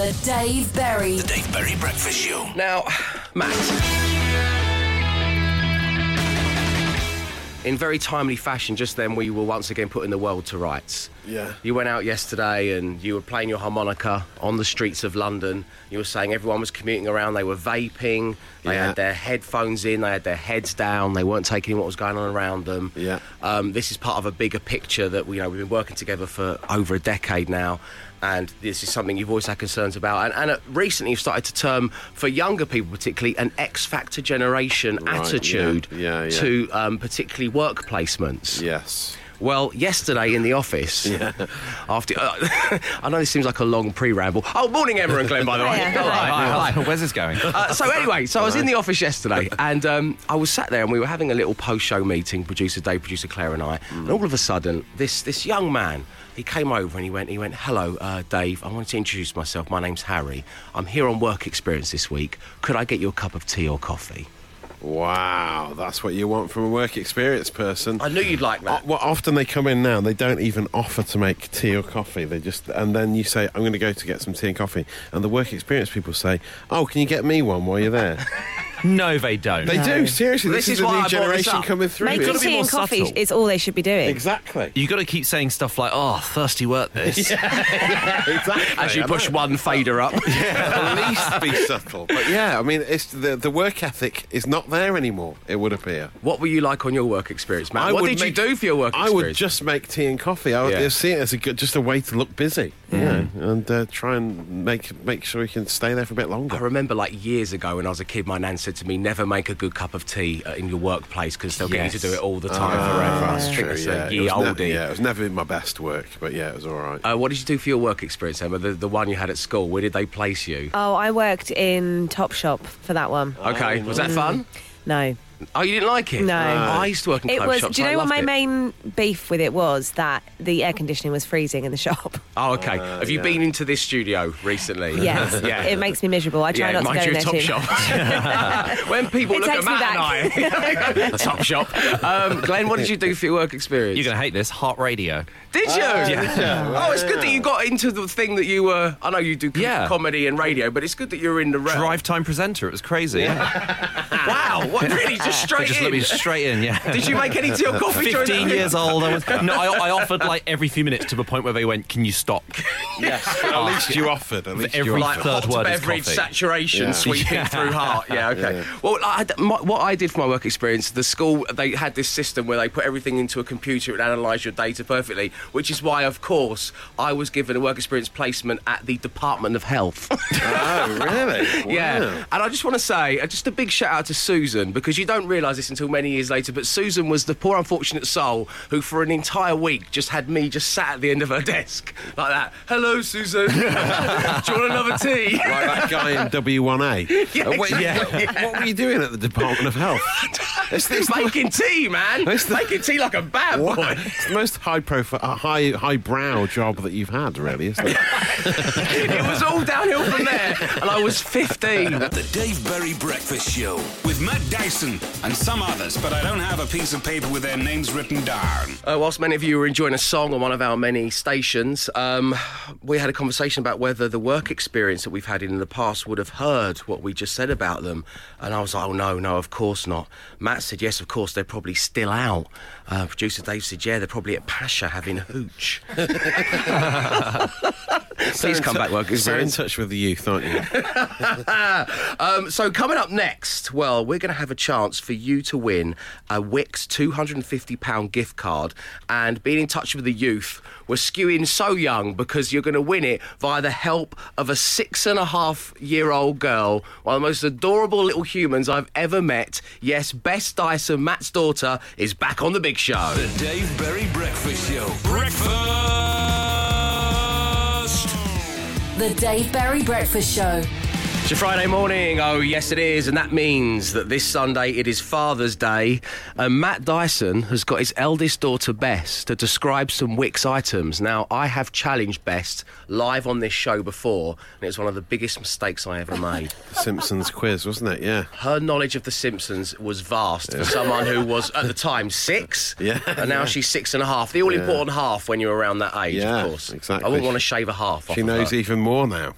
The Dave Berry. The Dave Berry Breakfast Show. Now, Matt. In very timely fashion, just then we were once again putting the world to rights. Yeah. You went out yesterday and you were playing your harmonica on the streets of London. You were saying everyone was commuting around, they were vaping, they Yeah. had their headphones in, they had their heads down, they weren't taking what was going on around them. Yeah. Um, this is part of a bigger picture that we you know we've been working together for over a decade now. And this is something you've always had concerns about. And, and uh, recently you've started to term, for younger people particularly, an X Factor generation Right, attitude Yeah, yeah. to um, particularly work placements. Yes. Well, yesterday in the office, after uh, I know this seems like a long pre-ramble. Oh, morning, Emma and Glenn, by the way. Hiya. Hi, hi. Where's this going? Uh, so anyway, so I was in the office yesterday, and um, I was sat there, and we were having a little post-show meeting. Producer Dave, producer Claire, and I. And all of a sudden, this this young man, he came over and he went, he went, "Hello, uh, Dave. I wanted to introduce myself. My name's Harry. I'm here on work experience this week. Could I get you a cup of tea or coffee?" Wow, that's what you want from a work experience person. I knew you'd like that. well, often they come in now and they don't even offer to make tea or coffee. They just and then you say, "I'm going to go to get some tea and coffee," and the work experience people say, "Oh, can you get me one while you're there?" no, they don't. They do seriously. This This, is is, why I a brought new this generation up. coming through. Make Making gotta be tea more and coffee subtle. is all they should be doing. exactly. You got to keep saying stuff like, "Oh, thirsty work this." exactly. As you I push know. one fader up. At least be subtle. But yeah, I mean, it's the the work ethic is not there anymore. It would appear. What were you like on your work experience, Matt? I what would did make- you do for your work I experience? would just make tea and coffee. I would Yeah. see it as a good, just a way to look busy, yeah, and uh, try and make make sure you can stay there for a bit longer. I remember like years ago when I was a kid, my nan said to me, never make a good cup of tea uh, in your workplace because they'll get you to do it all the time forever. I think True, it's yeah. a It ye was ne- oldie. yeah, it was never in my best work, but yeah, it was all right. Uh, what did you do for your work experience, Emma? The, the one you had at school, where did they place you? Oh, I worked in Topshop for that one. Okay, was that fun? No. Oh, you didn't like it? No. Ah. I used to work in It clothes was. shops. do you I know what loved my it. main beef with it was? That the air conditioning was freezing in the shop. Oh, okay. Ah, Have you yeah. been into this studio recently? Yes. yeah. It makes me miserable. I try yeah, not to mind go you, in there Top too. Shop. when people It look at takes me Matt and I, Top Shop. Um, Glenn, what did you do for your work experience? You're going to hate this. Heart radio. Did ah, you? Yeah. Oh, it's good that you got into the thing that you were. I know you do com- Yeah. comedy and radio, but it's good that you're in the realm. Drive time presenter. It was crazy. Wow, what really just They straight just in? let me straight in. Yeah. Did you make any tea or coffee? during 15 years old. I was, no, I, I offered like every few minutes to the point where they went, "Can you stop?" yes, at least you offered. At least you Every offered. Like third hot word is beverage coffee. saturation Yeah. sweeping through heart. Yeah, okay. Yeah. Well, I, my, what I did for my work experience, the school they had this system where they put everything into a computer and analyse your data perfectly, which is why, of course, I was given a work experience placement at the Department of Health. Oh, really? Yeah, and I just want to say uh, just a big shout out to Susan because you don't realise this until many years later. But Susan was the poor unfortunate soul who, for an entire week, just had me just sat at the end of her desk like that. Hello, Susan. Do you want another tea? Like that guy in W1A. Yeah, Uh, wait, exactly. what, what were you doing at the Department of Health? It's, it's, the, Making tea, man. It's the- Making tea like a bad what? boy. it's the most high profile, uh, high high brow job that you've had, really, isn't it? it was all downhill from there, and I was 15. The Dave Berry Breakfast Show with Matt Dyson and some others, but I don't have a piece of paper with their names written down. Uh, whilst many of you were enjoying a song on one of our many stations, um, we had a conversation about whether the work experience that we've had in the past would have heard what we just said about them. And I was like, oh, no, no, of course not. Matt said, yes, of course, they're probably still out. Uh, producer Dave said, yeah, they're probably at Pasha having a hooch. Please come back, work So in touch with the youth, aren't you? Um, so coming up next, well, we're going to have a chance for you to win a Wickes £250 gift card. And being in touch with the youth, we're skewing so young because you're going to win it via the help of a six and a half year old girl, one of the most adorable little humans I've ever met. Yes, Bess Dyson, Matt's daughter, is back on the big show. The Dave Berry Breakfast Show. Breakfast! The Dave Berry Breakfast Show. It's your Friday morning. Oh, yes, it is. And that means that this Sunday it is Father's Day. And Matt Dyson has got his eldest daughter, Bess, to describe some Wickes items. Now, I have challenged Bess live on this show before, and it was one of the biggest mistakes I ever made. The Simpsons quiz, wasn't it? Yeah. Her knowledge of The Simpsons was vast for someone who was, at the time, six. Yeah, And now yeah. she's six and a half. The all important half when you're around that age, Yeah, of course. exactly. I wouldn't want to shave a half off She knows even more now.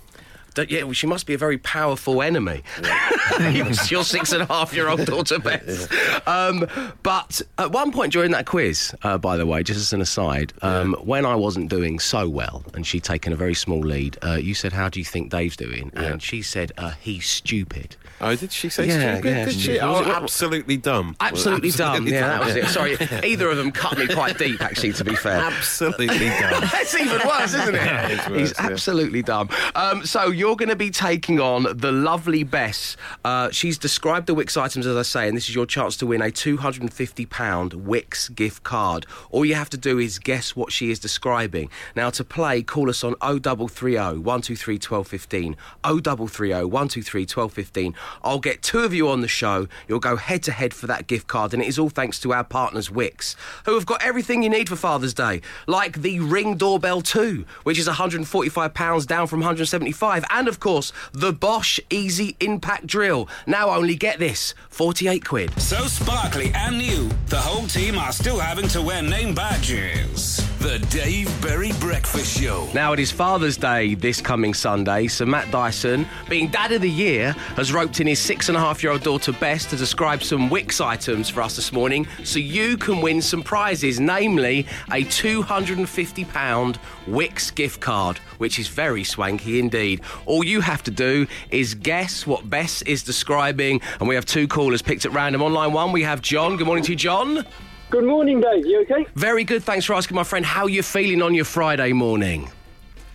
Yeah, well, she must be a very powerful enemy. Your six and a half year old daughter, Bess. Um, but at one point during that quiz, uh, by the way, just as an aside, um, when I wasn't doing so well and she'd taken a very small lead, uh, you said, How do you think Dave's doing? And she said, uh, He's stupid. Oh, did she say Yeah, stupid? yeah, did she- Oh, absolutely dumb. Absolutely dumb. Absolutely Yeah, that was it. Sorry, either of them cut me quite deep, actually, to be fair. Absolutely dumb. That's even worse, isn't it? Worse, He's yeah. absolutely dumb. Um, so you're going to be taking on the lovely Bess. Uh, she's described the Wickes items as I say, and this is your chance to win a £250 Wickes gift card. All you have to do is guess what she is describing. Now to play, call us on 0330 123 1215. 0330 123 1215. I'll get two of you on the show. You'll go head to head for that gift card, and it is all thanks to our partners Wickes, who have got everything you need for Father's Day, like the Ring Doorbell 2, which is £145 down from 175 and of course, the Bosch Easy Impact Drill. Now only get this, 48 quid. So sparkly and new, the whole team are still having to wear name badges. The Dave Berry Breakfast Show. Now it is Father's Day this coming Sunday, so Matt Dyson, being Dad of the Year, has roped his six and a half year old daughter Bess to describe some Wickes items for us this morning so you can win some prizes, namely a £250 Wickes gift card, which is very swanky indeed. All you have to do is guess what Bess is describing, and we have two callers picked at random. On line one, we have John. Good morning to you, John. Good morning, Dave. You okay? Very good, thanks for asking, my friend. How are you feeling on your Friday morning?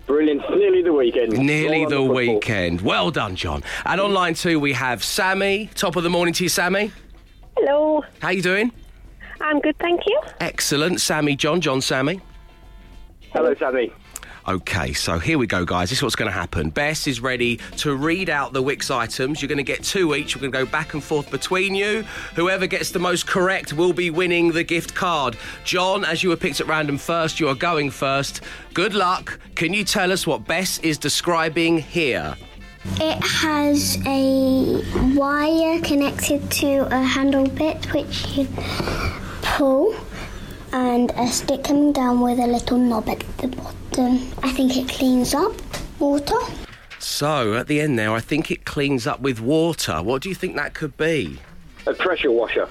Brilliant. Nearly the weekend. Nearly All the weekend. Well done, John. And on line two, we have Sammy. Top of the morning to you, Sammy. Hello, How you doing? I'm good, thank you. Excellent. Sammy, John, John, Sammy. Hello, Sammy. Okay, so here we go, guys. This is what's going to happen. Bess is ready to read out the Wickes items. You're going to get two each. We're going to go back and forth between you. Whoever gets the most correct will be winning the gift card. John, as you were picked at random first, you are going first. Good luck. Can you tell us what Bess is describing here? It has a wire connected to a handle bit which you pull and a stick coming down with a little knob at the bottom. I think it cleans up water. So, at the end there, I think it cleans up with water. What do you think that could be? A pressure washer.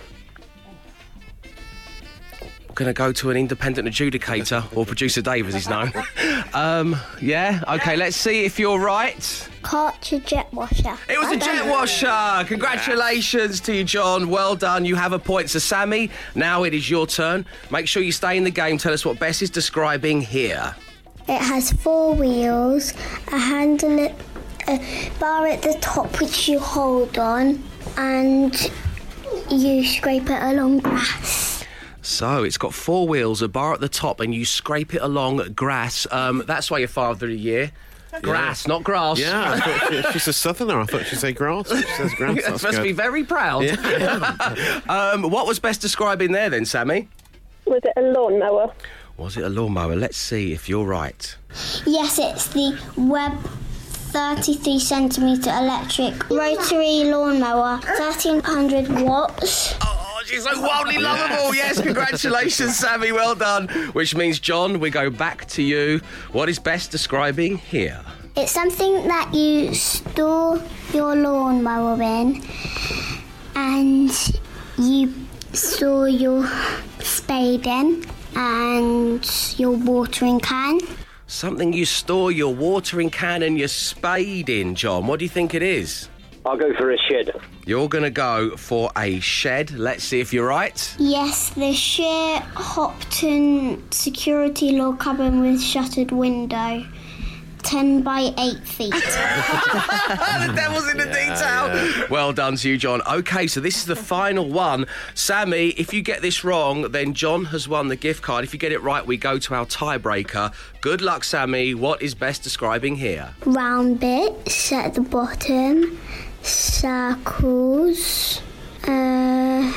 Going to go to an independent adjudicator, or producer Dave as he's known. um, yeah, okay, let's see if you're right. Cartridge jet washer. It was a jet washer. Congratulations to you, John. Well done. You have a point. So, Sammy, now it is your turn. Make sure you stay in the game. Tell us what Bess is describing here. It has four wheels, a handle, at, a bar at the top which you hold on, and you scrape it along grass. So, it's got four wheels, a bar at the top, and you scrape it along grass. Um, that's why you're Father of the Year. Grass, not grass. Yeah, I thought she, she's a southerner. I thought she'd say grass. She says grass. You're That's supposed to be very proud. um, what was Bess describing there then, Sammy? Was it a lawnmower? Was it a lawnmower? Let's see if you're right. Yes, it's the Web 33 centimeter electric rotary lawnmower, 1300 watts. She's so wildly lovable. Yes, congratulations, Sammy. Well done. Which means, John, we go back to you. What is Bess describing here? It's something that you store your lawnmower in and you store your spade in and your watering can. Something you store your watering can and your spade in, John. What do you think it is? I'll go for a shed. You're going to go for a shed. Let's see if you're right. Yes, the sheer Hopton security log cabin with shuttered window. 10 by 8 feet. the devil's in the detail. Well done to you, John. Okay, so this is the final one. Sammy, if you get this wrong, then John has won the gift card. If you get it right, we go to our tiebreaker. Good luck, Sammy. What is Bess describing here? Round bits at the bottom, circles, uh,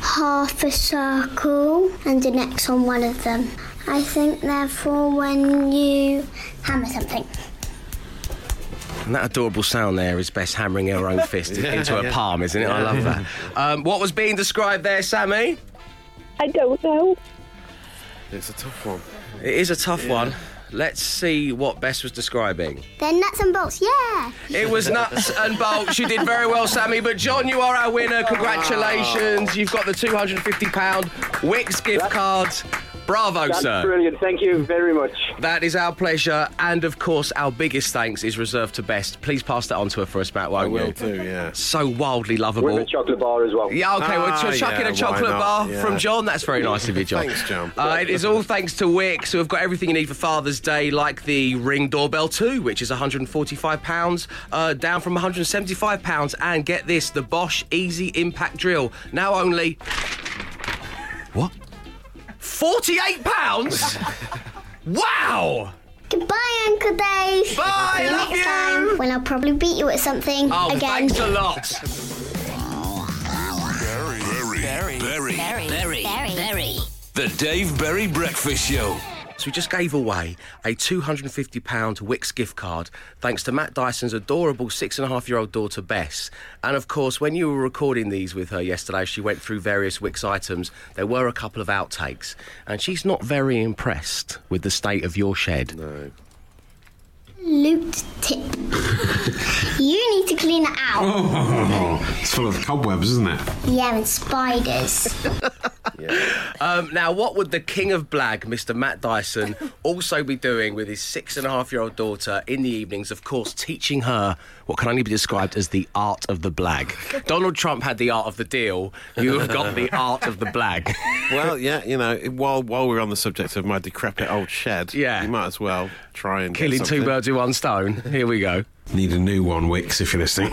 half a circle, and an X on one of them. I think they're for when you hammer something. And that adorable sound there is Bess hammering her own fist into her palm, isn't it? I love that. Um, what was being described there, Sammy? I don't know. It's a tough one. It is a tough one. Let's see what Bess was describing. They're nuts and bolts, yeah. It was nuts and bolts. You did very well, Sammy. But John, you are our winner. Congratulations. You've got the £250 Wickes gift card. Bravo, That's sir. brilliant. Thank you very much. That is our pleasure. And of course, our biggest thanks is reserved to Bess. Please pass that on to her for us, Matt, won't I will you? do, yeah. So wildly With lovable. a chocolate bar as well. Yeah, okay, Ah, we're ch- chucking yeah, a chocolate bar Yeah. from John. That's very nice of you, John. Thanks, John. Uh, it is all thanks to Wickes, who have got everything you need for Father's Day, like the Ring Doorbell 2, which is £145, uh, down from £175. And get this, the Bosch Easy Impact Drill, now only What? £48? wow! Goodbye, Uncle Dave. Bye, See you love next you. time when I'll probably beat you at something Oh, again. thanks a lot. Berry, Berry, Berry, Berry, The Dave Berry Breakfast Show. So we just gave away a £250 Wickes gift card thanks to Matt Dyson's adorable six and a half year old daughter Bess. And of course, when you were recording these with her yesterday, she went through various Wickes items. There were a couple of outtakes, and she's not very impressed with the state of your shed. No. Loot tip. you need to clean it out. Oh, it's full of cobwebs, isn't it? Yeah, and spiders. Um, now, what would the king of blag, Mr. Matt Dyson, also be doing with his six and a half year old daughter in the evenings? Of course, teaching her what can only be described as the art of the blag. Donald Trump had the art of the deal. You have got the art of the blag. Well, yeah, you know, while while we're on the subject of my decrepit old shed, Yeah. you might as well try and get Killing two birds with one stone. Here we go. Need a new one, Wickes, if you're listening.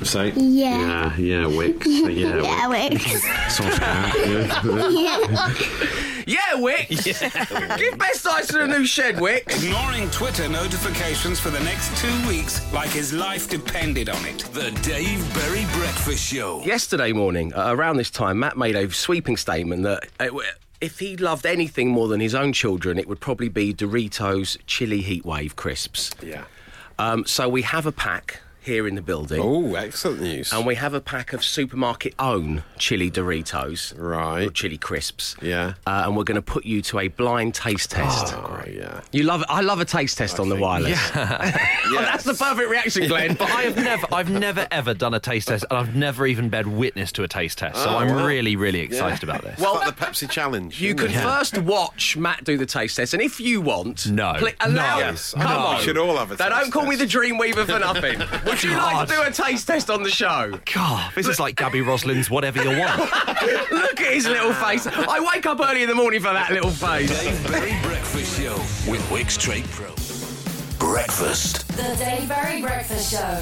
Say. Yeah. Yeah, yeah, Wickes. Yeah, Yeah, Wickes. Wickes. Sort it out. Yeah. Yeah, Wickes! Give Bess Dyson a new shed, Wickes! Ignoring Twitter notifications for the next two weeks like his life depended on it. The Dave Berry Breakfast Show. Yesterday morning, uh, around this time, Matt made a sweeping statement that uh, if he loved anything more than his own children, it would probably be Doritos Chili Heatwave crisps. Yeah. Um, so we have a pack here in the building. Oh, excellent news. And we have a pack of supermarket own chili Doritos. Right. Or chili crisps. Yeah. Uh, and we're going to put you to a blind taste test. Oh, yeah. You love I love a taste test on the think- wireless. Oh, that's the perfect reaction, Glenn. But I have never, I've never ever done a taste test, and I've never even been witness to a taste test. So Oh, I'm wow. really, really excited about this. Well, Well, like the Pepsi challenge. You isn't could it? first watch Matt do the taste test, and if you want, No. pli- allow No. Yes, Come I on, We should all have a They taste don't call me the test. Dreamweaver for nothing. Would you like to do a taste test on the show? God, this is like Gaby Roslin's "Whatever You Want." Look at his little face. I wake up early in the morning for that little face. Dave Berry Breakfast Show with Wickes Trade Pro. Breakfast. The Dave Berry Breakfast Show.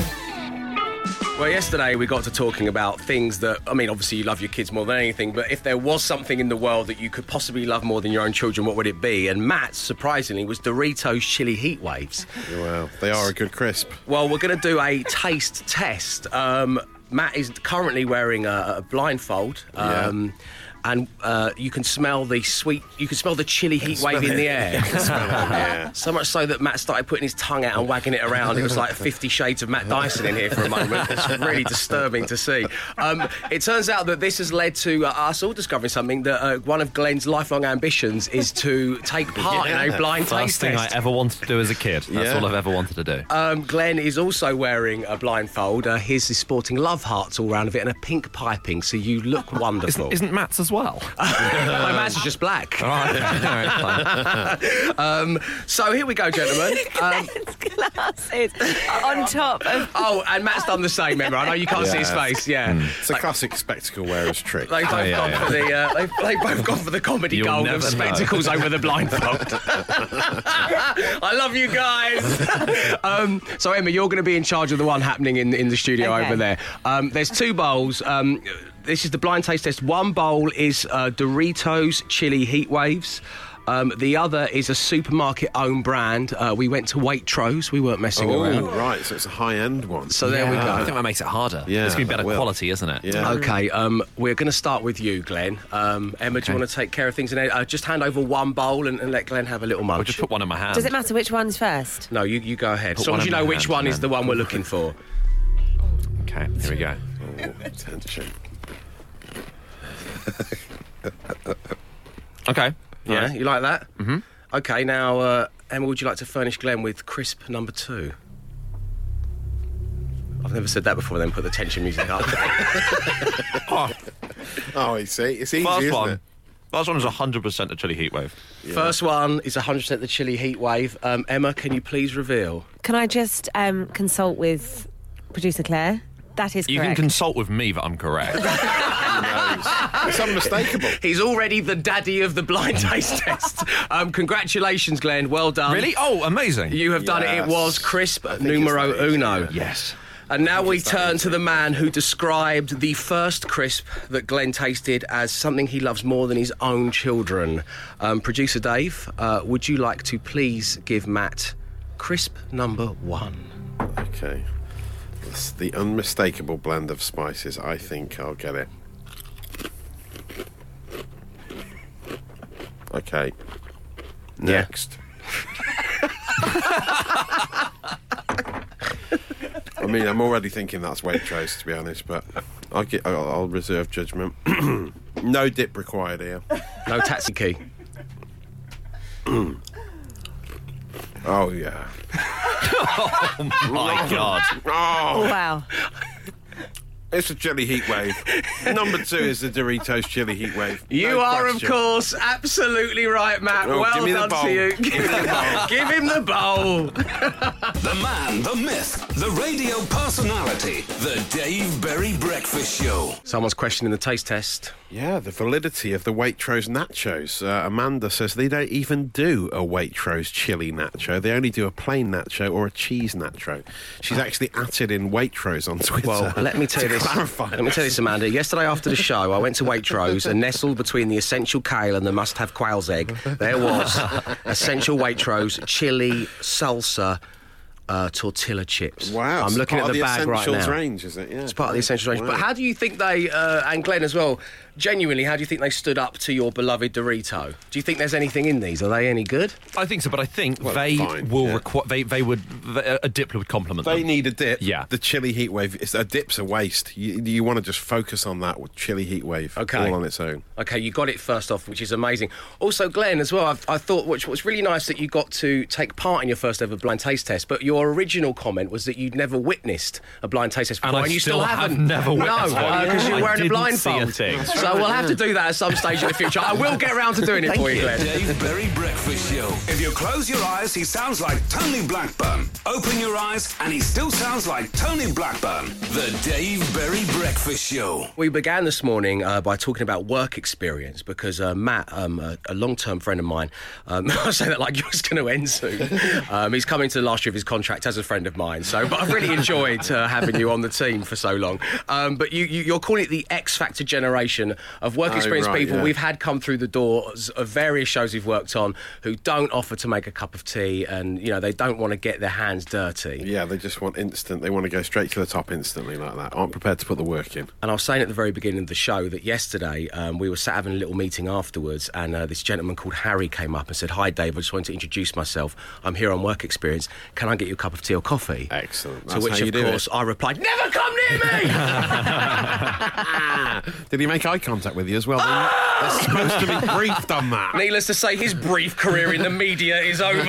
Well, yesterday we got to talking about things that, I mean, obviously you love your kids more than anything, but if there was something in the world that you could possibly love more than your own children, what would it be? And Matt, surprisingly, was Doritos Chili Heat Waves. Well, they are a good crisp. Well, we're going to do a taste test. Um, Matt is currently wearing a, a blindfold. Um, And uh, you can smell the sweet, you can smell the chilly heat wave in the air. Yeah. So much so that Matt started putting his tongue out and wagging it around. It was like Fifty Shades of Matt Dyson in here for a moment. It's really disturbing to see. Um, it turns out that this has led to uh, us all discovering something that uh, one of Glenn's lifelong ambitions is to take part in a blind First taste thing test. I ever wanted to do as a kid. That's Yeah. all I've ever wanted to do. Um, Glenn is also wearing a blindfold. Uh, his is sporting love hearts all round of it and a pink piping, so you look wonderful. Isn't, isn't Matt's as well? My match is just black. All right. All right, fine. Um, so here we go, gentlemen. Um, glasses on top of. oh, and Matt's done the same. Remember, I know you can't see his face. Yeah, It's a classic spectacle wearer's trick. They've both Oh, yeah, gone yeah. for the. Uh, they've, they've both gone for the comedy You'll gold of never know. spectacles over the blindfold. I love you guys. um, so Emma, you're going to be in charge of the one happening in in the studio Okay. over there. Um, there's two bowls. Um, this is the blind taste test. One bowl is uh, Doritos chili heat waves. Um, the other is a supermarket own brand. Uh, we went to Waitrose. We weren't messing around. Oh, around. right. So it's a high end one. So there we go. I think that makes it harder. Yeah, it's going to be better will. quality, isn't it? Yeah. Okay, um, we're going to start with you, Glenn. Um, Emma, do you want to take care of things? And uh, just hand over one bowl and, and let Glenn have a little munch. I'll just put one in my hand. Does it matter which one's first? No, you, you go ahead. Put As long one as you know which hand, one is the one we're looking for. Okay, here we go. Oh, attention. Okay. Yeah, you like that? Mm-hmm. Okay, now uh, Emma, would you like to furnish Glenn with crisp number two? I've never said that before. Then put the tension music up. Oh, oh, you see, it's easy, First isn't one. it? First one is 100% a chili heat wave. First one is 100% the chilly heat wave. Um, Emma, can you please reveal? Can I just um, consult with producer Claire? That is You can consult with me that I'm correct. It's unmistakable. He's already the daddy of the blind taste test. Um, congratulations, Glenn. Well done. really? Oh, amazing. You have done it. It was crisp numero it's easy, uno. yes. And now we turn to the man who described the first crisp that Glenn tasted as something he loves more than his own children. Um, Producer Dave, uh, would you like to please give Matt crisp number one? Okay. It's the unmistakable blend of spices. I think I'll get it. Okay. Next. I mean, I'm already thinking that's Waitrose, to be honest, but I'll, get, I'll, I'll reserve judgment. no dip required here. No taxi key. Oh, yeah. Oh, my God. Oh, wow. It's a chili heat wave. Number two is the Doritos chili heat wave. You No are, question. of course, absolutely right, Matt. Oh, well give me the done to you. Give me the bowl. Give him the bowl. The man, the myth, the radio personality, the Dave Berry Breakfast Show. Someone's questioning the taste test. Yeah, the validity of the Waitrose nachos. Uh, Amanda says they don't even do a Waitrose chili nacho. They only do a plain nacho or a cheese nacho. She's actually at it in Waitrose on Twitter. Well, let me tell you this. Clarify. Let me tell you this, Amanda. Yesterday after the show, I went to Waitrose and nestled between the essential kale and the must-have quail's egg, there was essential Waitrose chili salsa uh, tortilla chips. Wow, I'm looking at the, of bag right now. range, is it? Yeah, It's part of the essential range. But how do you think they, uh, and Glenn as well, genuinely, how do you think they stood up to your beloved Dorito? Do you think there's anything in these? Are they any good? I think so, but I think Well, they fine, will yeah. require. They, they would. they- a dip would compliment them. They them. need a dip. Yeah. The chili heat wave. It's, a dip's a waste. You, you want to just focus on that with chili heat wave. Okay. All on its own. Okay, you got it first off, which is amazing. Also, Glenn, as well, I've, I thought which was really nice that you got to take part in your first ever blind taste test. But your original comment was that you'd never witnessed a blind taste test And before, I you still still, have haven't. never witnessed no, one. Uh, because you're I wearing a didn't see a blindfold. Thing. So we'll have to do that at some stage in the future. I will get around to doing it for you, Glenn. Dave Berry Breakfast Show. If you close your eyes, he sounds like Tony Blackburn. Open your eyes, and he still sounds like Tony Blackburn. The Dave Berry Breakfast Show. We began this morning uh, by talking about work experience because uh, Matt, um, a, a long-term friend of mine, um, I say that like yours going to end soon. Um, he's coming to the last year of his contract as a friend of mine. So, but I've really enjoyed uh, having you on the team for so long. Um, but you, you, you're calling it the X Factor generation of work Oh, experience right, people yeah. we've had come through the doors of various shows we've worked on who don't offer to make a cup of tea and you know they don't want to get their hands dirty. Yeah, they just want instant. They want to go straight to the top instantly like that. Aren't prepared to put the work in. And I was saying at the very beginning of the show that yesterday um, we were sat having a little meeting afterwards, and uh, this gentleman called Harry came up and said, "Hi, Dave. I just wanted to introduce myself. I'm here on work experience. Can I get you a cup of tea or coffee?" Excellent. to which, how you of course, it. I replied, "Never come near me." Did he make eye contact with you as well? They- They're supposed to be briefed on that. Needless to say, his brief career in the media is over.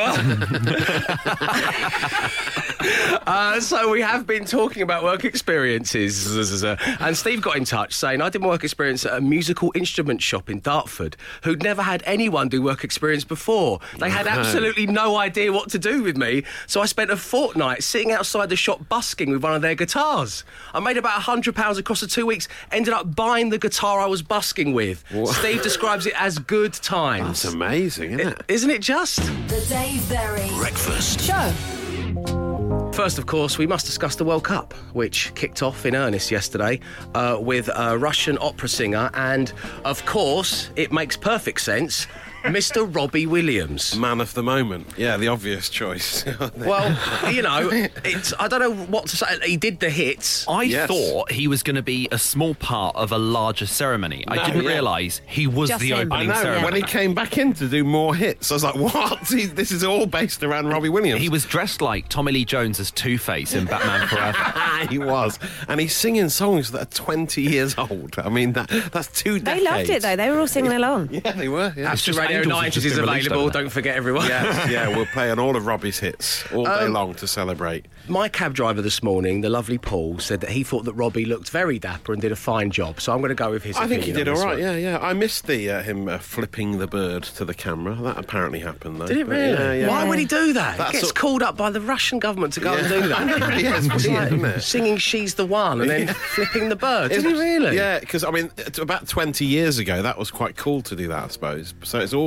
uh, so we have been talking about work experiences, and Steve got in touch saying I did my work experience at a musical instrument shop in Dartford, who'd never had anyone do work experience before. They had absolutely no idea what to do with me, so I spent a fortnight sitting outside the shop busking with one of their guitars. I made about hundred pounds across the two weeks. Ended up buying the guitar I was busking with. Steve describes it as good times. That's amazing, isn't it? Isn't it just? The Dave Berry Breakfast. Show. First, of course, we must discuss the World Cup, which kicked off in earnest yesterday uh, with a Russian opera singer, and of course, it makes perfect sense, Mr. Robbie Williams. Man of the moment. Yeah, the obvious choice. Well, you know, it's I don't know what to say. He did the hits. I Yes. thought he was going to be a small part of a larger ceremony. I didn't yeah. realise he was Just the him. I opening know. ceremony. When he came back in to do more hits, I was like, "What? He- This is all based around Robbie Williams." He was dressed like Tommy Lee Jones as Two Face in Batman Forever. he was, and he's singing songs that are twenty years old. I mean, that that's two decades. They loved it though. They were all singing along. Yeah, they were. Yeah. It's just Radio Air Angels have 90s just is available. Don't forget everyone. Yes, yeah, we'll play on all of Robbie's hits all day Um, long to celebrate. My cab driver this morning, the lovely Paul, said that he thought that Robbie looked very dapper and did a fine job. So I'm going to go with his. I think he did all right. one. Yeah, yeah. I missed the uh, him uh, flipping the bird to the camera. That apparently happened though. Did it really? Yeah, yeah. Why would he do that? That's he gets a- called up by the Russian government to go and do that. Yeah, it's weird, isn't it? Singing "She's the One" and then flipping the bird. Did he really? Yeah, because I mean, about 20 years ago, that was quite cool to do that, I suppose. So it's all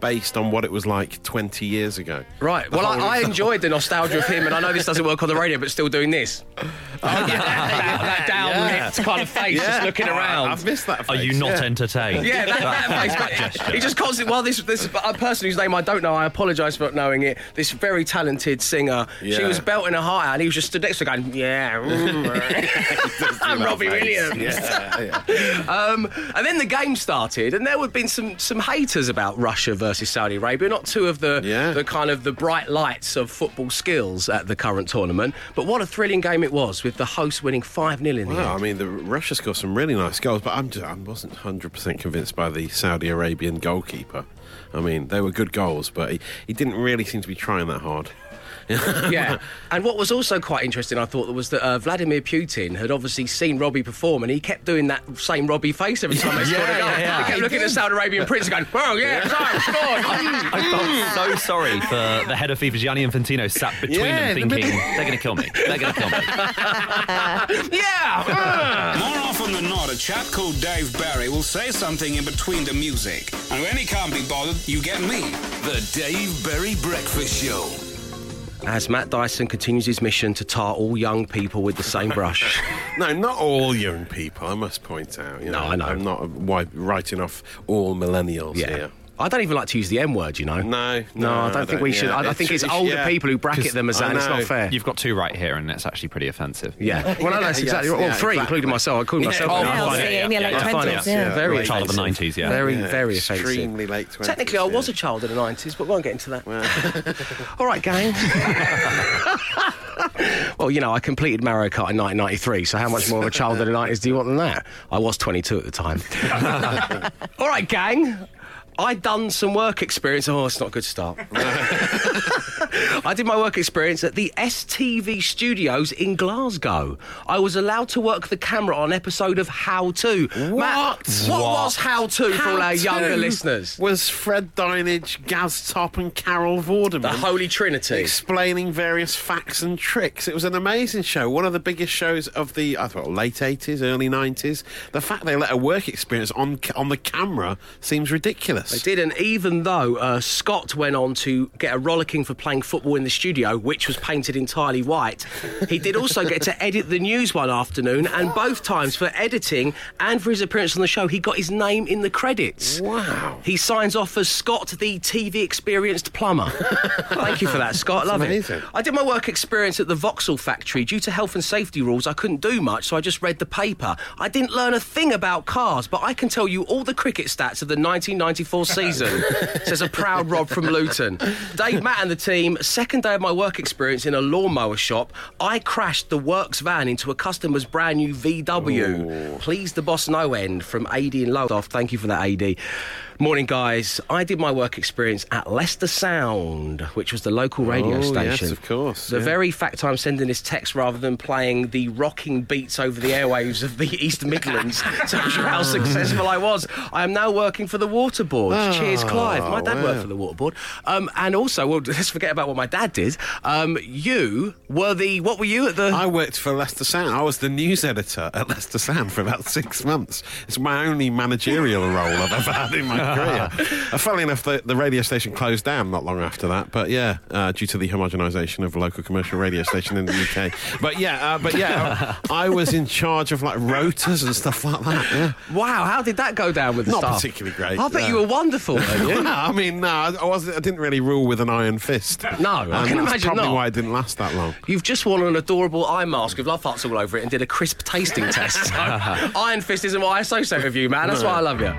based on what it was like 20 years ago. Right. The Well, I, I enjoyed the nostalgia of him, and I know this doesn't work on the radio, but still doing this. that, that down-lipped kind of face, just looking Oh, around. I've missed that. Are you not yeah. entertained? Yeah, that, that face. That gesture. he just constantly. Well, this this a person whose name I don't know. I apologise for not knowing it. This very talented singer. She was belting her heart out, and he was just stood next to her going, "Yeah, mm, I'm Robbie Williams." Yeah, yeah. Um, and then the game started, and there would have been some some haters about Russia versus Saudi Arabia. Not two of the Yeah. the kind of the bright lights of football skills at the current tournament, but what a thrilling game it was with the host winning five 0 in the Well, I mean, the Russia scored some really nice goals, but I'm I wasn't 100% convinced by the Saudi Arabian goalkeeper. I mean, they were good goals, but he, he didn't really seem to be trying that hard. yeah, and what was also quite interesting, I thought, was that uh, Vladimir Putin had obviously seen Robbie perform, and he kept doing that same Robbie face every time they scored a goal. yeah, yeah. He kept looking at the Saudi Arabian prince and going, "Well, yeah, so I scored." Mm. I felt so sorry for the head of FIFA, Gianni Infantino, sat between Yeah, them the thinking, they're going to kill me. They're going to kill me. yeah. More often than not, a chap called Dave Berry will say something in between the music. And when he can't be bothered, you get me. The Dave Berry Breakfast Show. As Matt Dyson continues his mission to tar all young people with the same brush. No, not all young people, I must point out. You No, know, I know. I'm not writing off all millennials yeah. here. I don't even like to use the M word, you know. No, No, I don't think we should. yeah. I, I think it's, It's- older yeah, people who bracket them as that. and It's not fair. You've got two right here, and it's actually pretty offensive. yeah. Well, no, that's Yeah, exactly yes. Well, three, exactly. including myself. Including Yeah. myself. Oh, I yeah, find yeah, it- in your late I find it 20s, yeah. Very Child of the 90s, yeah. Very, Yeah, very offensive. Extremely late 20s. Technically, I was a child of the 90s, but we won't get into that. All right, gang. well, you know, I completed Mario Kart in 1993, so how much more of a child of the 90s do you want than that? I was 22 at the time. All right, gang. I done some work experience. Oh, it's not a good start. I did my work experience at the STV studios in Glasgow. I was allowed to work the camera on episode of How To. Matt, What? what, was How To for all our younger listeners? Was Fred Dinenage, Gaz Top, and Carol Vorderman The Holy Trinity. explaining various facts and tricks. It was an amazing show, one of the biggest shows of the uh, I thought late eighties, early nineties. The fact they let a work experience on on the camera seems ridiculous. They did, and even though uh, Scott went on to get a rollicking for playing football in the studio, which was painted entirely white, he did also get to edit the news one afternoon, and both times for editing and for his appearance on the show, he got his name in the credits. Wow. He signs off as Scott, the TV experienced plumber. Thank you for that, Scott. Love amazing. it. I did my work experience at the Vauxhall factory. Due to health and safety rules, I couldn't do much, so I just read the paper. I didn't learn a thing about cars, but I can tell you all the cricket stats of the 1994 season, says a proud Rob from Luton. Dave, Matt, and the team, second day of my work experience in a lawnmower shop, I crashed the works van into a customer's brand new VW. Please the boss no end from AD and Lowestoft. Thank you for that, AD. Morning, guys. I did my work experience at Leicester Sound, which was the local radio Oh, yes, station. of course, The yeah. very fact I'm sending this text rather than playing the rocking beats over the airwaves of the East Midlands tells you how successful I was. I am now working for the Waterboard. Cheers, Clive. My dad wow. worked for the Waterboard. Um, and also, well, let's forget about what my dad did. Um, you were the, what were you at the... I worked for Leicester Sound. I was the news editor at Leicester Sound for about six months. It's my only managerial role I've ever had in my career. Uh, funnily enough, the, the radio station closed down not long after that. But yeah, uh, due to the homogenisation of a local commercial radio station in the UK. But yeah, uh, but yeah, I, I was in charge of like rotors and stuff like that. Yeah. Wow, how did that go down with the Not staff? particularly great, I bet no. you were wonderful, weren't you? No, I mean, no, I I wasn't. I didn't really rule with an iron fist. No, I can that's imagine probably not. why it didn't last that long. You've just worn an adorable eye mask with love hearts all over it and did a crisp tasting test. So, Iron Fist isn't what I associate with you, man. That's why I love you.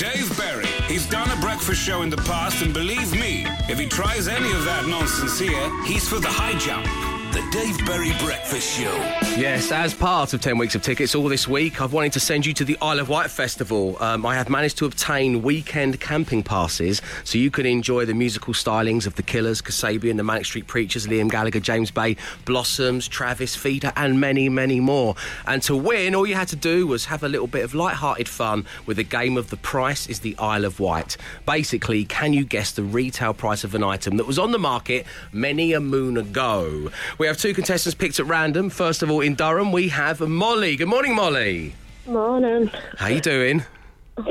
Dave Berry. He's done a breakfast show in the past, and believe me, if he tries any of that nonsense here, he's for the high jump. The Dave Berry Breakfast Show. Yes, as part of 10 weeks of tickets all this week, I've wanted to send you to the Isle of Wight Festival. Um, I have managed to obtain weekend camping passes so you can enjoy the musical stylings of The Killers, Kasabian, The Manic Street Preachers, Liam Gallagher, James Bay, Blossoms, Travis, Feeder, and many, many more. And to win, all you had to do was have a little bit of light-hearted fun with a game of The Price is the Isle of Wight. Basically, can you guess the retail price of an item that was on the market many a moon ago? We have two contestants picked at random. First of all, in Durham, we have Molly. Good morning, Molly. Morning. How you doing?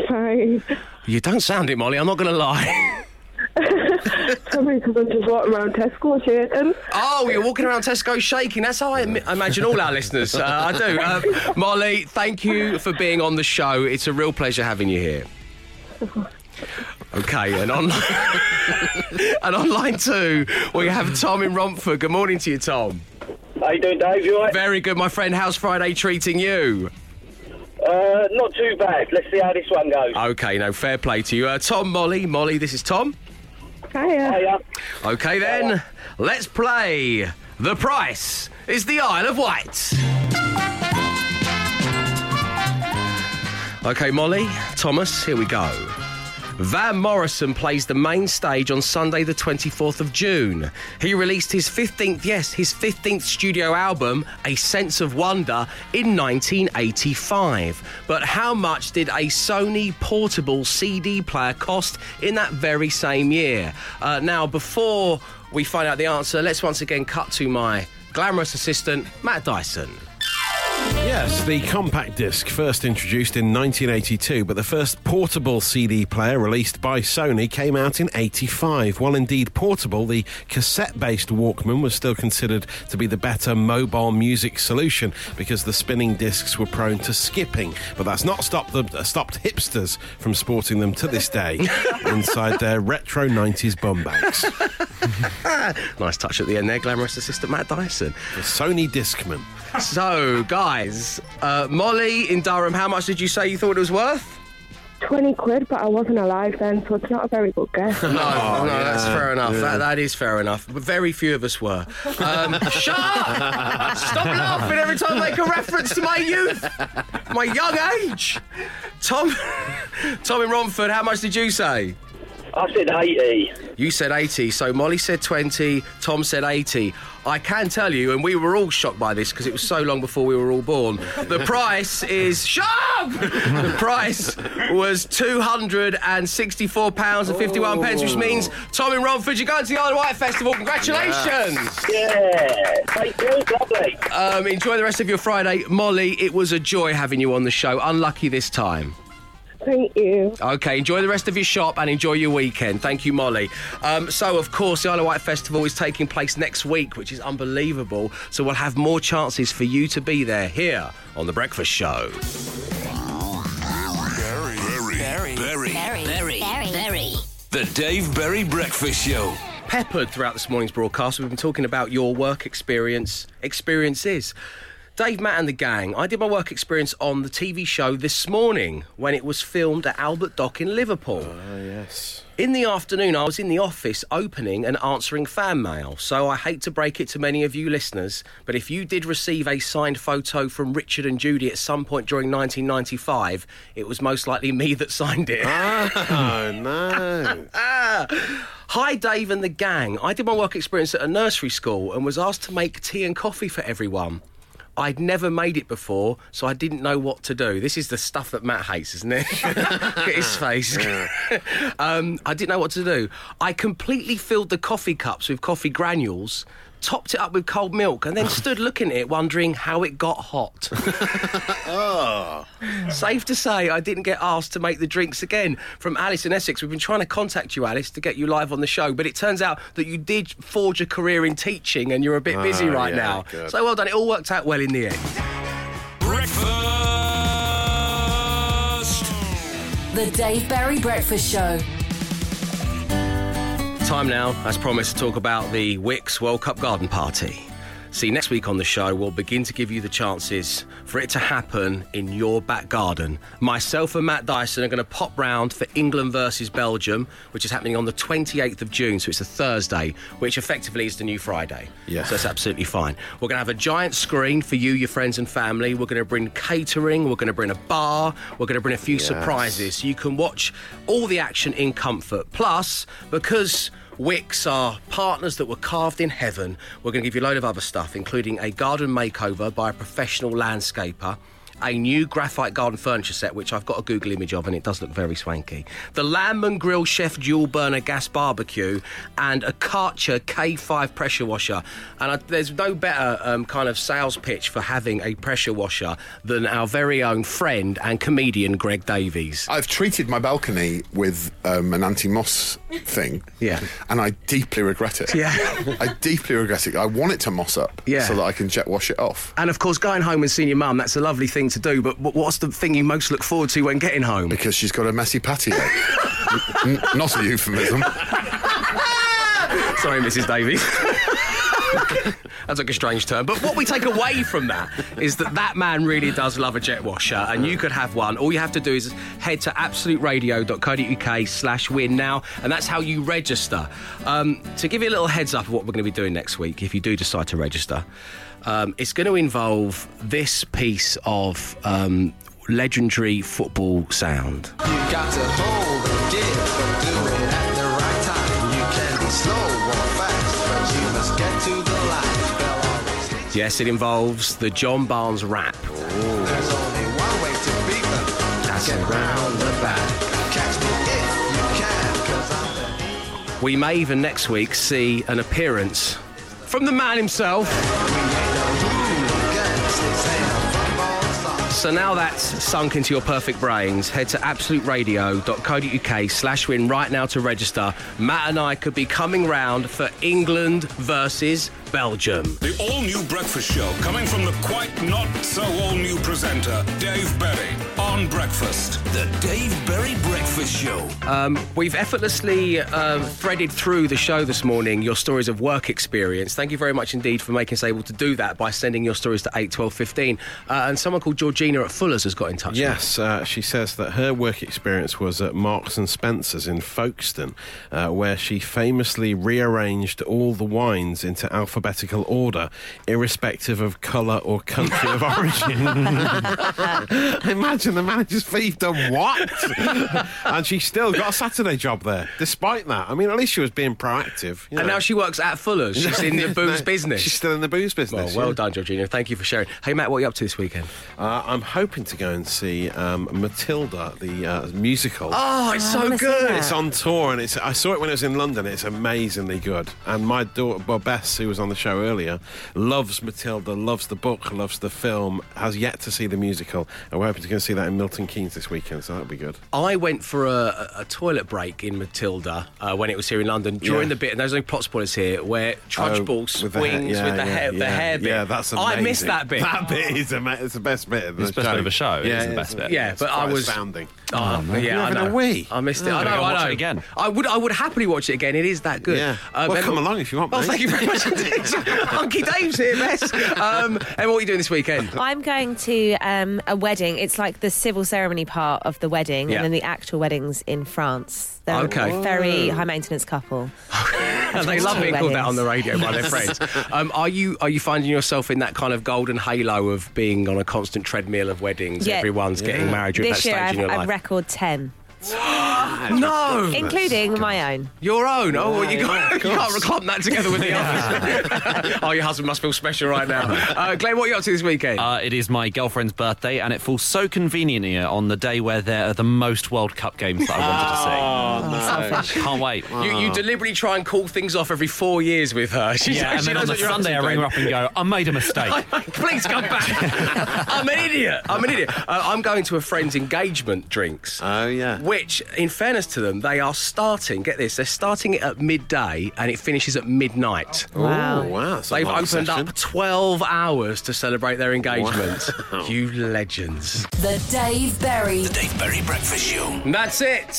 Fine. You don't sound it, Molly. I'm not going to lie. Probably because I'm just walking around Tesco shaking. Oh, you're walking around Tesco shaking. That's how I im- imagine all our listeners. Uh, I do. Uh, Molly, thank you for being on the show. It's a real pleasure having you here. Okay, and on and on line two, we have Tom in Romford. Good morning to you, Tom. How you doing, Dave? You alright? Very good, my friend. How's Friday treating you? Uh, not too bad. Let's see how this one goes. Okay, no, fair play to you. Uh, Tom, Molly, Molly, this is Tom. Hiya. Hiya. Okay, then, let's play. The price is the Isle of Wight. Okay, Molly, Thomas, here we go. Van Morrison plays the main stage on Sunday, the 24th of June. He released his 15th, yes, his 15th studio album, A Sense of Wonder, in 1985. But how much did a Sony portable CD player cost in that very same year? Uh, now, before we find out the answer, let's once again cut to my glamorous assistant, Matt Dyson. Yes, the compact disc first introduced in 1982, but the first portable CD player released by Sony came out in 85. While indeed portable, the cassette based Walkman was still considered to be the better mobile music solution because the spinning discs were prone to skipping. But that's not stopped, the, uh, stopped hipsters from sporting them to this day inside their retro 90s bum bags. Nice touch at the end there, glamorous assistant Matt Dyson. The Sony Discman. So, guys, uh, Molly in Durham, how much did you say you thought it was worth? 20 quid, but I wasn't alive then, so it's not a very good guess. No, no, that's fair enough. That, that is fair enough. But very few of us were. Um, shut up! Stop laughing every time I make a reference to my youth, my young age. Tom, Tom in Romford, how much did you say? I said 80. You said 80, so Molly said 20, Tom said 80. I can tell you, and we were all shocked by this because it was so long before we were all born. The price is shut up! The price was £264 and 51 pence, which means Tom in Romford, you're going to the Isle of Wight Festival. Congratulations! Yeah. Thank you. Lovely. Um, enjoy the rest of your Friday. Molly, it was a joy having you on the show. Unlucky this time. Thank you. Okay, enjoy the rest of your shop and enjoy your weekend. Thank you, Molly. Um, so, of course, the Isle of Wight Festival is taking place next week, which is unbelievable. So, we'll have more chances for you to be there here on The Breakfast Show. Berry. Berry. Berry. Berry. Berry. The Dave Berry Breakfast Show. Peppered throughout this morning's broadcast, we've been talking about your work experience, experiences. Dave, Matt, and the gang. I did my work experience on the TV show this morning when it was filmed at Albert Dock in Liverpool. Ah, yes. In the afternoon, I was in the office opening and answering fan mail. So I hate to break it to many of you listeners, but if you did receive a signed photo from Richard and Judy at some point during 1995, it was most likely me that signed it. Oh, no. Hi, Dave and the gang. I did my work experience at a nursery school and was asked to make tea and coffee for everyone. I'd never made it before, so I didn't know what to do. This is the stuff that Matt hates, isn't it? Look at his face. um, I didn't know what to do. I completely filled the coffee cups with coffee granules, topped it up with cold milk, and then stood looking at it, wondering how it got hot. Oh. Safe to say, I didn't get asked to make the drinks again. From Alice in Essex, we've been trying to contact you, Alice, to get you live on the show, but it turns out that you did forge a career in teaching and you're a bit ah, busy Oh, right yeah, now. good. So well done. It all worked out well in the end. Breakfast. The Dave Berry Breakfast Show. Time now, as promised, to talk about the Wickes World Cup Garden Party. See, next week on the show, we'll begin to give you the chances for it to happen in your back garden. Myself and Matt Dyson are going to pop round for England versus Belgium, which is happening on the 28th of June, so it's a Thursday, which effectively is the new Friday. Yeah. So that's absolutely fine. We're going to have a giant screen for you, your friends, and family. We're going to bring catering. We're going to bring a bar. We're going to bring a few surprises so you can watch all the action in comfort. Plus, because Wickes are partners that were carved in heaven. We're going to give you a load of other stuff, including a garden makeover by a professional landscaper. A new graphite garden furniture set, which I've got a Google image of, and it does look very swanky. The Landmann Grill Chef Dual Burner Gas Barbecue, and a Karcher K5 pressure washer. And I, there's no better um, kind of sales pitch for having a pressure washer than our very own friend and comedian Greg Davies. I've treated my balcony with um, an anti-moss thing. Yeah. And I deeply regret it. Yeah. I deeply regret it. I want it to moss up. Yeah. So that I can jet wash it off. And of course, going home and seeing your mum, that's a lovely thing to do. But what's the thing you most look forward to when getting home? Because she's got a messy patio. N- not a euphemism. Sorry, Mrs. Davies. that took a strange turn. But what we take away from that is that that man really does love a jet washer, and you could have one. All you have to do is head to absoluteradio.co.uk slash win now, and that's how you register. Um, to give you a little heads up of what we're going to be doing next week, if you do decide to register, um, it's going to involve this piece of um, legendary football sound. You got to hold and give, but do it at the right time. You can be slow or fast, but you must get to the light. They'll always lead Yes, it involves the John Barnes rap. There's only one way to beat them. That's Get the back. Catch me if you can, cause I'm the We may even next week see an appearance from the man himself. So now that's sunk into your perfect brains, head to absoluteradio.co.uk slash win right now to register. Matt and I could be coming round for England versus Belgium. The all new breakfast show coming from the quite not so all new presenter, Dave Berry, on breakfast. The Dave Berry Breakfast Show. Um, we've effortlessly uh, threaded through the show this morning your stories of work experience. Thank you very much indeed for making us able to do that by sending your stories to 8, 12, 15. Uh, and someone called Georgina at Fuller's has got in touch with. Yes, uh, she says that her work experience was at Marks and Spencer's in Folkestone, uh, where she famously rearranged all the wines into alphabetical order, irrespective of colour or country of origin. Imagine the manager's fee done what? and she still got a Saturday job there, despite that. I mean, at least she was being proactive. you And now she works at Fuller's. She's in the booze No, business. She's still in the booze business. well yeah. done, Georgina. Thank you for sharing. Hey, Matt, what are you up to this weekend? Uh, I'm hoping to go and see um, Matilda, the uh, musical. Oh, it's I so good. It's on tour, and it's. I saw it when I was in London. It's amazingly good. And my daughter, well, Bess, who was on the show earlier, loves Matilda, loves the book, loves the film. Has yet to see the musical, and we're hoping to go and see that in Milton Keynes this weekend. So that'll be good. I went for a, a- a toilet break in Matilda uh, when it was here in London during Yeah. the bit, and there's no plot spoilers here, where Trunchbull Oh, with the hair- swings yeah, with the yeah, hair, the yeah, hair bit. Yeah, that's amazing. I missed that bit. That bit is ama- it's the best bit. Of the It's the best show. bit of a show. It is the best bit. Yeah, It's but I was. astounding. Oh, yeah, You're I know. a wee. I missed it. Oh, I know. I watch know. it again. I would. I would happily watch it again. It is that good. Yeah. Uh, well, come along if you want. Oh, mate. thank you very much indeed. Hunky Dave's here, Bess. Um, and what are you doing this weekend? I'm going to um, a wedding. It's like the civil ceremony part of the wedding, Yeah. and then the actual wedding's in France. They're Okay. a very high maintenance couple. And they love being called that on the radio by their friends. Um, are you are you finding yourself in that kind of golden halo of being on a constant treadmill of weddings? Yeah. Everyone's getting married during This that year, stage I've, in your I've life. record 10, no, including my own. your own. Oh, well, you, got, you can't clump that together with the others. oh, your husband must feel special right now. Uh, Glenn, what are you up to this weekend? Uh, it is my girlfriend's birthday, and it falls so conveniently on the day where there are the most World Cup games that I wanted to see. Can't wait. you, you deliberately try and call things off every four years with her. She's, Yeah, and she then on the what you're up Sunday, I ring her up and go, I made a mistake. Please come back. I'm an idiot. I'm an idiot. Uh, I'm going to a friend's engagement drinks. Oh yeah. Which, in fairness to them, they are starting. Get this, they're starting it at midday and it finishes at midnight. Wow. Oh, wow. that's a They've long opened session. up 12 hours to celebrate their engagement. You legends. The Dave Berry. The Dave Berry Breakfast Show. And that's it.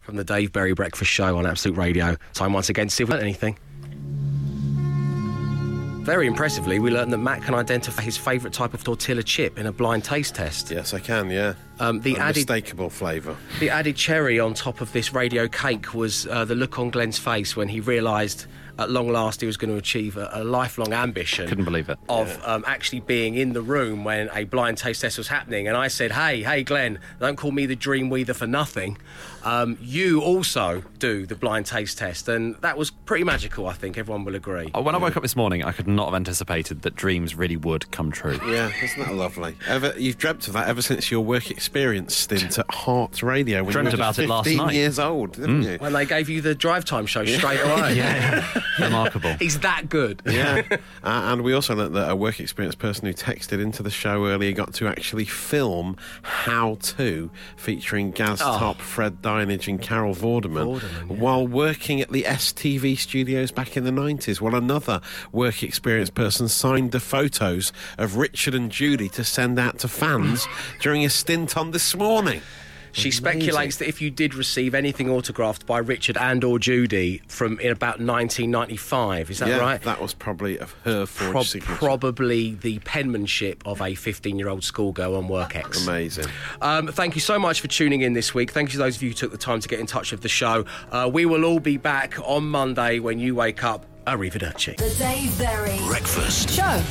From the Dave Berry Breakfast Show on Absolute Radio. Time once again to see if we learned anything. Very impressively, we learned that Matt can identify his favourite type of tortilla chip in a blind taste test. Yes, I can. Yeah. Um, the added Unmistakable flavour. the added cherry on top of this radio cake was uh, the look on Glenn's face when he realised at long last he was going to achieve a, a lifelong ambition. Couldn't believe it. Of um, actually being in the room when a blind taste test was happening. And I said, hey, hey, Glenn, don't call me the dream weaver for nothing. Um, you also do the blind taste test. And that was pretty magical, I think everyone will agree. Oh, When I woke up this morning, I could not have anticipated that dreams really would come true. Yeah, isn't that lovely? Ever, you've dreamt of that ever since your work experience stint at Heart Radio when Dreamt you were about just it last 15 night. years old, didn't you? When they gave you the drive time show straight away. Yeah, remarkable. He's that good. Yeah, uh, and we also learnt that a work experience person who texted into the show earlier got to actually film How To, featuring Gaz Oh. Top, Fred Dinenage, and Carol Vorderman, Vorderman, yeah. while working at the STV studios back in the 90s. While another work experience person signed the photos of Richard and Judy to send out to fans during a stint on This Morning. She Amazing. speculates that if you did receive anything autographed by Richard and or Judy from in about 1995, is that yeah, right? that was probably of her forged Prob- signature. probably the penmanship of a 15-year-old schoolgirl on WorkX. Amazing. Um, thank you so much for tuning in this week. Thank you to those of you who took the time to get in touch with the show. Uh, we will all be back on Monday when you wake up. Arrivederci. The Dave Berry Breakfast. Show.